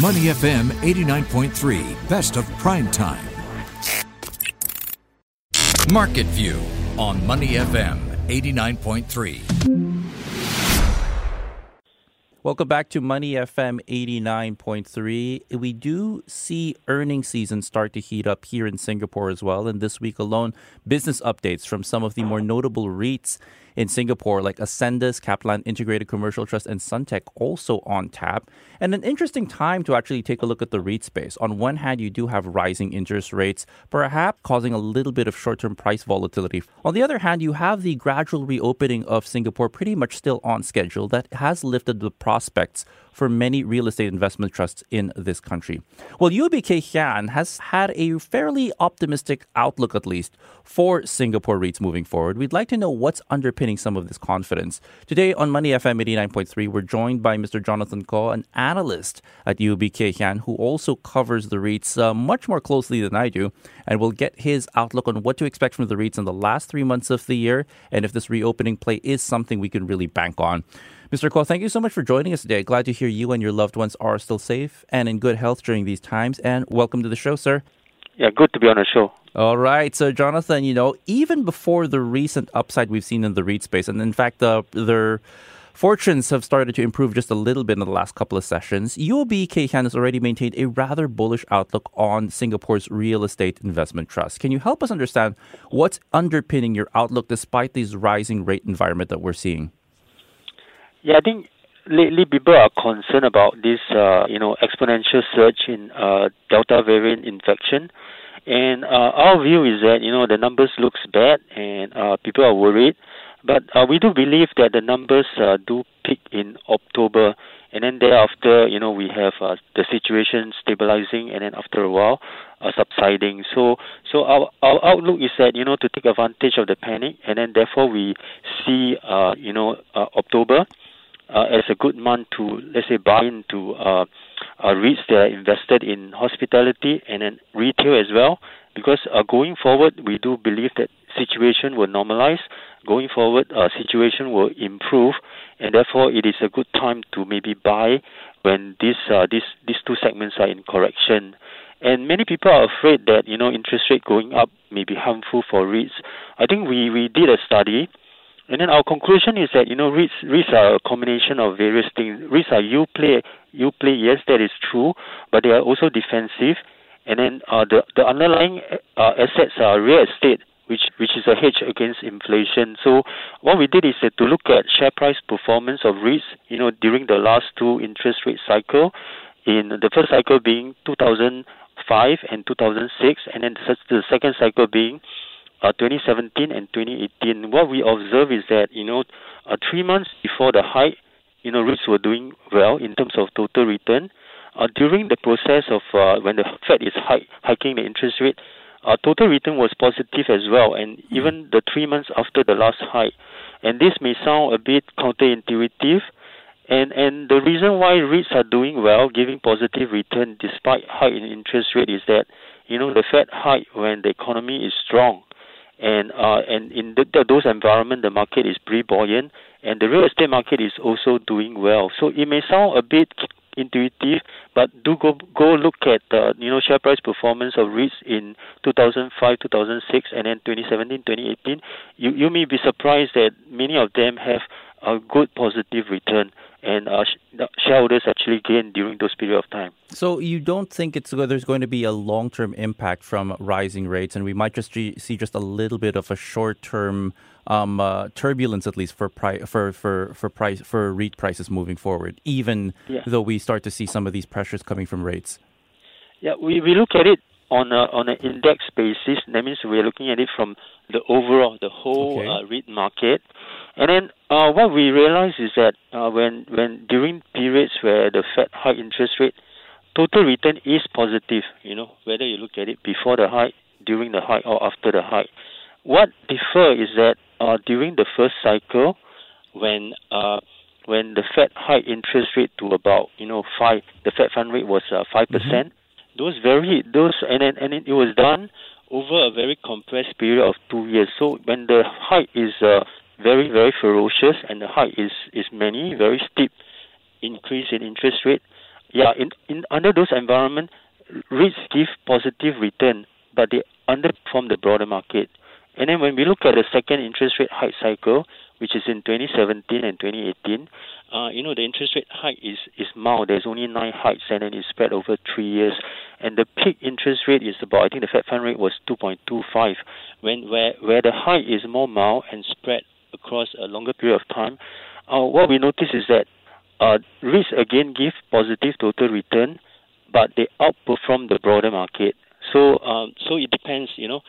Money FM 89.3, best of prime time. Market View on Money FM 89.3. Welcome back to Money FM 89.3. We do see earnings season start to heat up here in Singapore as well. And this week alone, business updates from some of the more notable REITs in Singapore, like Ascendas, Capitaland Integrated Commercial Trust, and Suntec, also on tap. And an interesting time to actually take a look at the REIT space. On one hand, you do have rising interest rates, perhaps causing a little bit of short term price volatility. On the other hand, you have the gradual reopening of Singapore pretty much still on schedule that has lifted the prospects for many real estate investment trusts in this country. Well, UOB Kay has had a fairly optimistic outlook, at least, for Singapore REITs moving forward. We'd like to know what's underpinning some of this confidence. Today on Money FM 89.3, we're joined by Mr. Jonathan Koh, an analyst at UOB Kay who also covers the REITs uh, much more closely than I do, and we'll get his outlook on what to expect from the REITs in the last three months of the year, and if this reopening play is something we can really bank on. Mr. Koh, thank you so much for joining us today. Glad to hear you and your loved ones are still safe and in good health during these times. And welcome to the show, sir. Yeah, good to be on the show. All right. So, Jonathan, you know, even before the recent upside we've seen in the REIT space, and in fact, uh, their fortunes have started to improve just a little bit in the last couple of sessions, UOB Kay Hian has already maintained a rather bullish outlook on Singapore's real estate investment trust. Can you help us understand what's underpinning your outlook despite this rising rate environment that we're seeing? Yeah, I think lately people are concerned about this, uh, you know, exponential surge in uh, Delta variant infection. And uh, our view is that, you know, the numbers looks bad and uh, people are worried. But uh, we do believe that the numbers uh, do peak in October. And then thereafter, you know, we have uh, the situation stabilizing and then after a while uh, subsiding. So, so our, our outlook is that, you know, to take advantage of the panic and then therefore we see, uh, you know, uh, October uh, as a good month to let's say buy into uh, uh, REITs that are invested in hospitality and then retail as well. Because uh, going forward, we do believe that situation will normalize. Going forward, uh, situation will improve, and therefore it is a good time to maybe buy when these uh, these these two segments are in correction. And many people are afraid that you know interest rate going up may be harmful for REITs. I think we we did a study and then our conclusion is that you know REITs REITs are a combination of various things. REITs are yield play yield play yes that is true, but they are also defensive. And then uh, the the underlying uh, assets are real estate, which which is a hedge against inflation. So what we did is to look at share price performance of REITs, you know, during the last two interest rate cycle, in the first cycle being 2005 and 2006, and then the second cycle being uh, 2017 and 2018, what we observe is that you know uh, three months before the hike, you know REITs were doing well in terms of total return. Uh, during the process of uh, when the Fed is hike, hiking the interest rate, uh, total return was positive as well, and even the three months after the last hike. And this may sound a bit counterintuitive, and and the reason why REITs are doing well, giving positive return despite high in interest rate, is that you know the Fed hike when the economy is strong and uh, and in the, those environment, the market is pretty buoyant, and the real estate market is also doing well. So it may sound a bit intuitive, but do go go look at the you know share price performance of REITs in 2005, 2006, and then 2017, 2018. You you may be surprised that many of them have a good positive return and uh, shareholders actually gain during those period of time. So you don't think it's there's going to be a long term impact from rising rates, and we might just see just a little bit of a short term um, uh, turbulence, at least for pri- for for for price for REIT prices moving forward, even yeah. though we start to see some of these pressures coming from rates. Yeah, we, we look at it on a on an index basis. That means we're looking at it from the overall, the whole okay. uh, REIT market. And then uh, what we realize is that uh, when when during periods where the Fed high interest rate, total return is positive. You know whether you look at it before the hike, during the hike, or after the hike. What differ is that uh, during the first cycle, when uh, when the Fed high interest rate to about you know five, the Fed fund rate was uh, 5 percent. Mm-hmm those very those and then and it was done over a very compressed period of two years. So when the hike is uh, very very ferocious and the hike is is many very steep increase in interest rate, yeah, in, in under those environment, REITs give positive return, but they underperform the broader market. And then when we look at the second interest rate hike cycle, which is in 2017 and 2018, uh, you know, the interest rate hike is, is mild. There's only nine hikes and then it's spread over three years. And the peak interest rate is about, I think the Fed fund rate was 2.25, when where, where the hike is more mild and spread across a longer period of time. Uh, what we notice is that uh, REITs again give positive total return, but they outperform the broader market. So, um, so it depends. You know,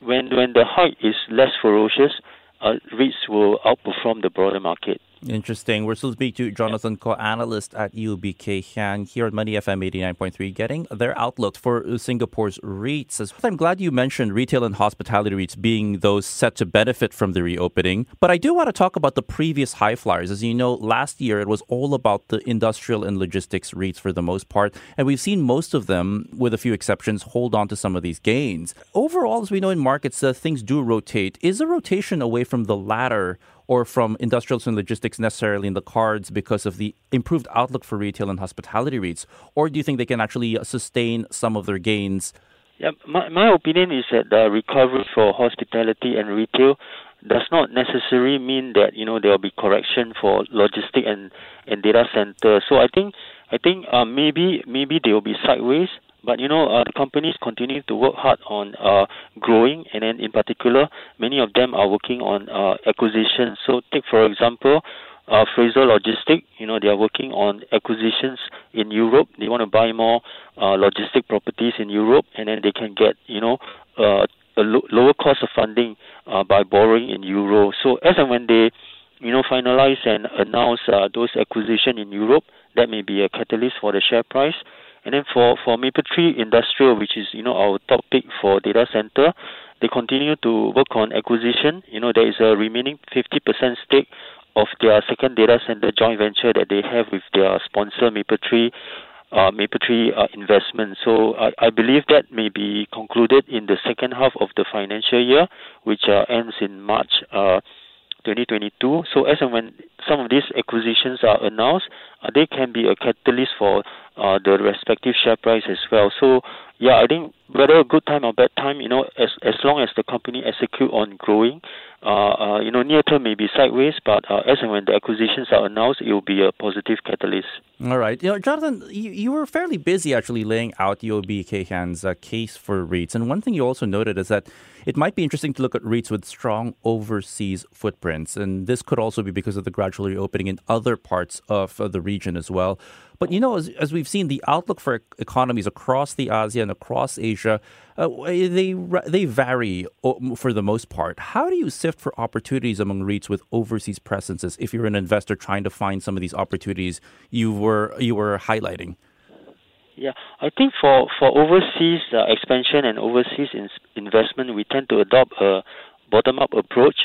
when when the hike is less ferocious, uh, REITs will outperform the broader market. Interesting. We're still speaking to Jonathan Koh, analyst at UOB Kay Hian here at Money FM 89.3, getting their outlook for Singapore's REITs. I'm glad you mentioned retail and hospitality REITs being those set to benefit from the reopening. But I do want to talk about the previous high flyers. As you know, last year it was all about the industrial and logistics REITs for the most part. And we've seen most of them, with a few exceptions, hold on to some of these gains. Overall, as we know in markets, uh, things do rotate. Is a rotation away from the latter or from industrials and logistics necessarily in the cards because of the improved outlook for retail and hospitality REITs? Or do you think they can actually sustain some of their gains? Yeah, my, my opinion is that the recovery for hospitality and retail does not necessarily mean that you know there will be correction for logistic and, and data center. So I think I think uh, maybe maybe they will be sideways, but you know, uh, the companies continue to work hard on uh, growing, and then in particular, many of them are working on uh, acquisitions. So, take for example, uh, Fraser Logistic. You know, they are working on acquisitions in Europe. They want to buy more uh, logistic properties in Europe, and then they can get you know uh, a lo- lower cost of funding uh, by borrowing in euro. So, as and when they you know finalize and announce uh, those acquisition in Europe, that may be a catalyst for the share price. And then for, for Mapletree Industrial, which is, you know, our top pick for data center, they continue to work on acquisition. You know, there is a remaining 50% stake of their second data center joint venture that they have with their sponsor, Mapletree, uh, Mapletree uh, Investment. So I, I believe that may be concluded in the second half of the financial year, which uh, ends in March uh, 2022. So as and when some of these acquisitions are announced, uh, they can be a catalyst for uh, the respective share price as well. So yeah, I think whether a good time or bad time, you know, as as long as the company execute on growing, uh, uh, you know, near term may be sideways, but uh, as and when the acquisitions are announced, it will be a positive catalyst. All right, you know, Jonathan, you, you were fairly busy actually laying out UOB Kay Hian's uh, case for REITs, and one thing you also noted is that it might be interesting to look at REITs with strong overseas footprints, and this could also be because of the gradual reopening in other parts of uh, the region as well. But you know, as, as we've seen, the outlook for economies across the ASEAN, across Asia, uh, they they vary for the most part. How do you sift for opportunities among REITs with overseas presences? If you're an investor trying to find some of these opportunities you were you were highlighting. Yeah, I think for for overseas uh, expansion and overseas in, investment, we tend to adopt a bottom-up approach.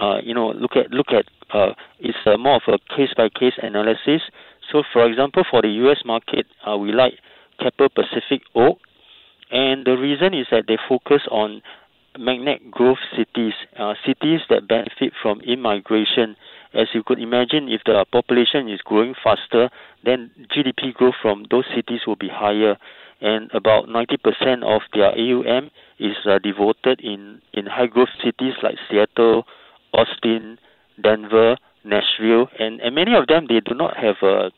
Uh, you know, look at look at uh, it's uh, more of a case-by-case analysis. So, for example, for the U.S. market, uh, we like Keppel Pacific Oak, and the reason is that they focus on magnet growth cities, uh, cities that benefit from immigration. As you could imagine, if the population is growing faster, then GDP growth from those cities will be higher. And about 90% of their AUM is uh, devoted in, in high growth cities like Seattle, Austin, Denver, Nashville, and, and many of them they do not have a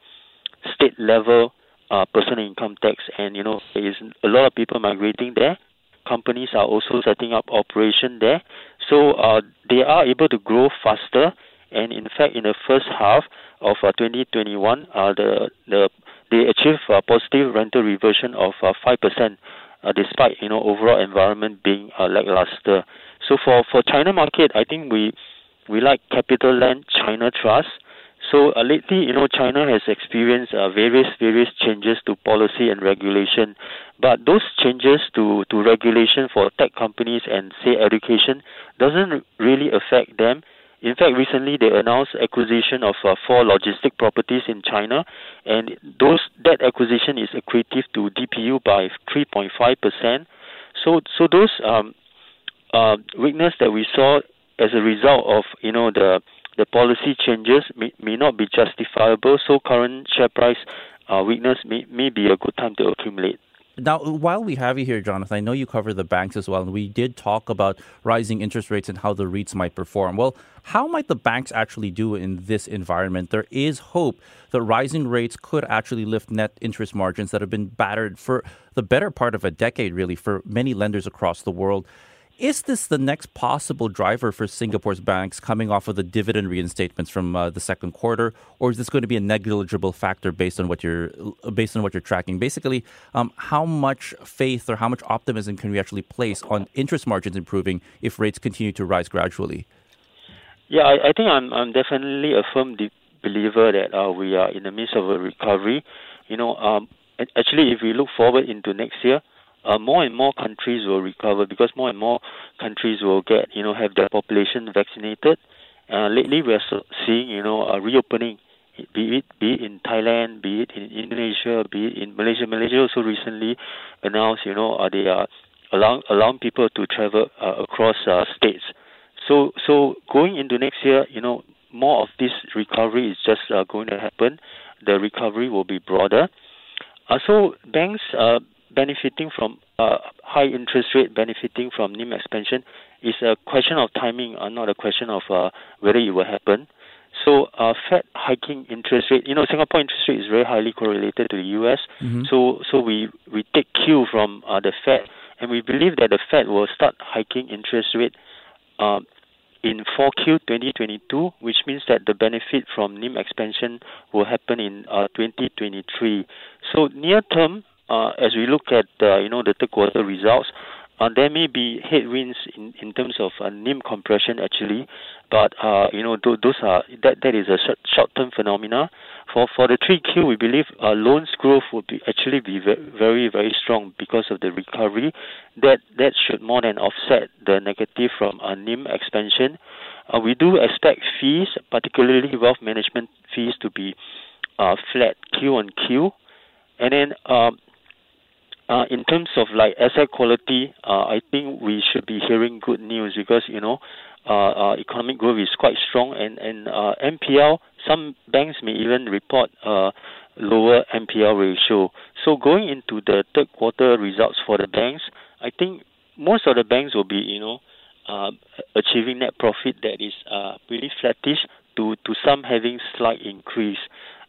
state level uh, personal income tax, and you know there is a lot of people migrating there. Companies are also setting up operation there, so uh, they are able to grow faster. And in fact, in the first half of uh, 2021, uh, the the they achieved a positive rental reversion of uh, five percent, uh, despite you know overall environment being lackluster. So for for China market, I think we we like CapitaLand China Trust so uh, lately, you know, China has experienced uh, various various changes to policy and regulation, but those changes to to regulation for tech companies and say education doesn't really affect them. In fact, recently they announced acquisition of uh, four logistic properties in China, and those that acquisition is accretive to DPU by 3.5 percent. So so those um, uh, weakness that we saw as a result of you know the the policy changes may, may not be justifiable. So current share price uh, weakness may, may be a good time to accumulate. Now, while we have you here, Jonathan, I know you cover the banks as well, and we did talk about rising interest rates and how the REITs might perform. Well, how might the banks actually do in this environment? There is hope that rising rates could actually lift net interest margins that have been battered for the better part of a decade, really, for many lenders across the world. Is this the next possible driver for Singapore's banks coming off of the dividend reinstatements from uh, the second quarter, or is this going to be a negligible factor based on what you're based on what you're tracking? Basically, um, how much faith or how much optimism can we actually place on interest margins improving if rates continue to rise gradually? Yeah, I, I think I'm I'm definitely a firm de- believer that uh, we are in the midst of a recovery. You know, um, actually, if we look forward into next year uh, more and more countries will recover because more and more countries will get you know have their population vaccinated. Uh, lately, we are seeing you know a reopening, be it be it in Thailand, be it in Indonesia, be it in Malaysia. Malaysia also recently announced you know uh, they are allowing allowing people to travel uh, across uh, states. So so going into next year, you know more of this recovery is just uh, going to happen. The recovery will be broader. Uh, so banks uh, benefiting from uh, high interest rate, benefiting from NIM expansion, is a question of timing, uh, not a question of uh, whether it will happen. So, uh, Fed hiking interest rate. You know, Singapore interest rate is very highly correlated to the U.S. Mm-hmm. So, so we we take cue from uh, the Fed, and we believe that the Fed will start hiking interest rate. Um, in 4Q 2022, which means that the benefit from NIM expansion will happen in uh, 2023. So near term, uh, as we look at uh, you know the third quarter results, uh, there may be headwinds in, in terms of uh, NIM compression actually, but uh, you know th- those are that that is a short, short-term phenomena. For for the three Q, we believe uh, loans growth would be actually be very very strong because of the recovery. That that should more than offset the negative from uh, NIM expansion. Uh, we do expect fees, particularly wealth management fees, to be uh, flat Q on Q. And then um, uh, in terms of like asset quality, uh, I think we should be hearing good news because you know uh, uh, economic growth is quite strong and and uh, NPL. Some banks may even report uh, lower NPL ratio. So going into the third quarter results for the banks, I think most of the banks will be you know uh, achieving net profit that is uh, pretty flattish to to some having slight increase.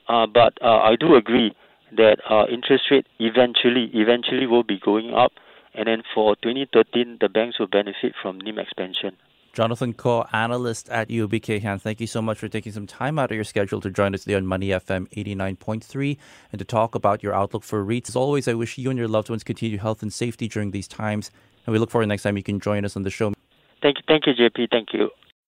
Uh, but uh, I do agree that uh, interest rate eventually eventually will be going up, and then for 2013 the banks will benefit from NIM expansion. Jonathan Koh, analyst at UOB Kay Hian, thank you so much for taking some time out of your schedule to join us today on Money FM 89.3 and to talk about your outlook for REITs. As always, I wish you and your loved ones continued health and safety during these times, and we look forward to next time you can join us on the show. Thank you, thank you, JP. Thank you.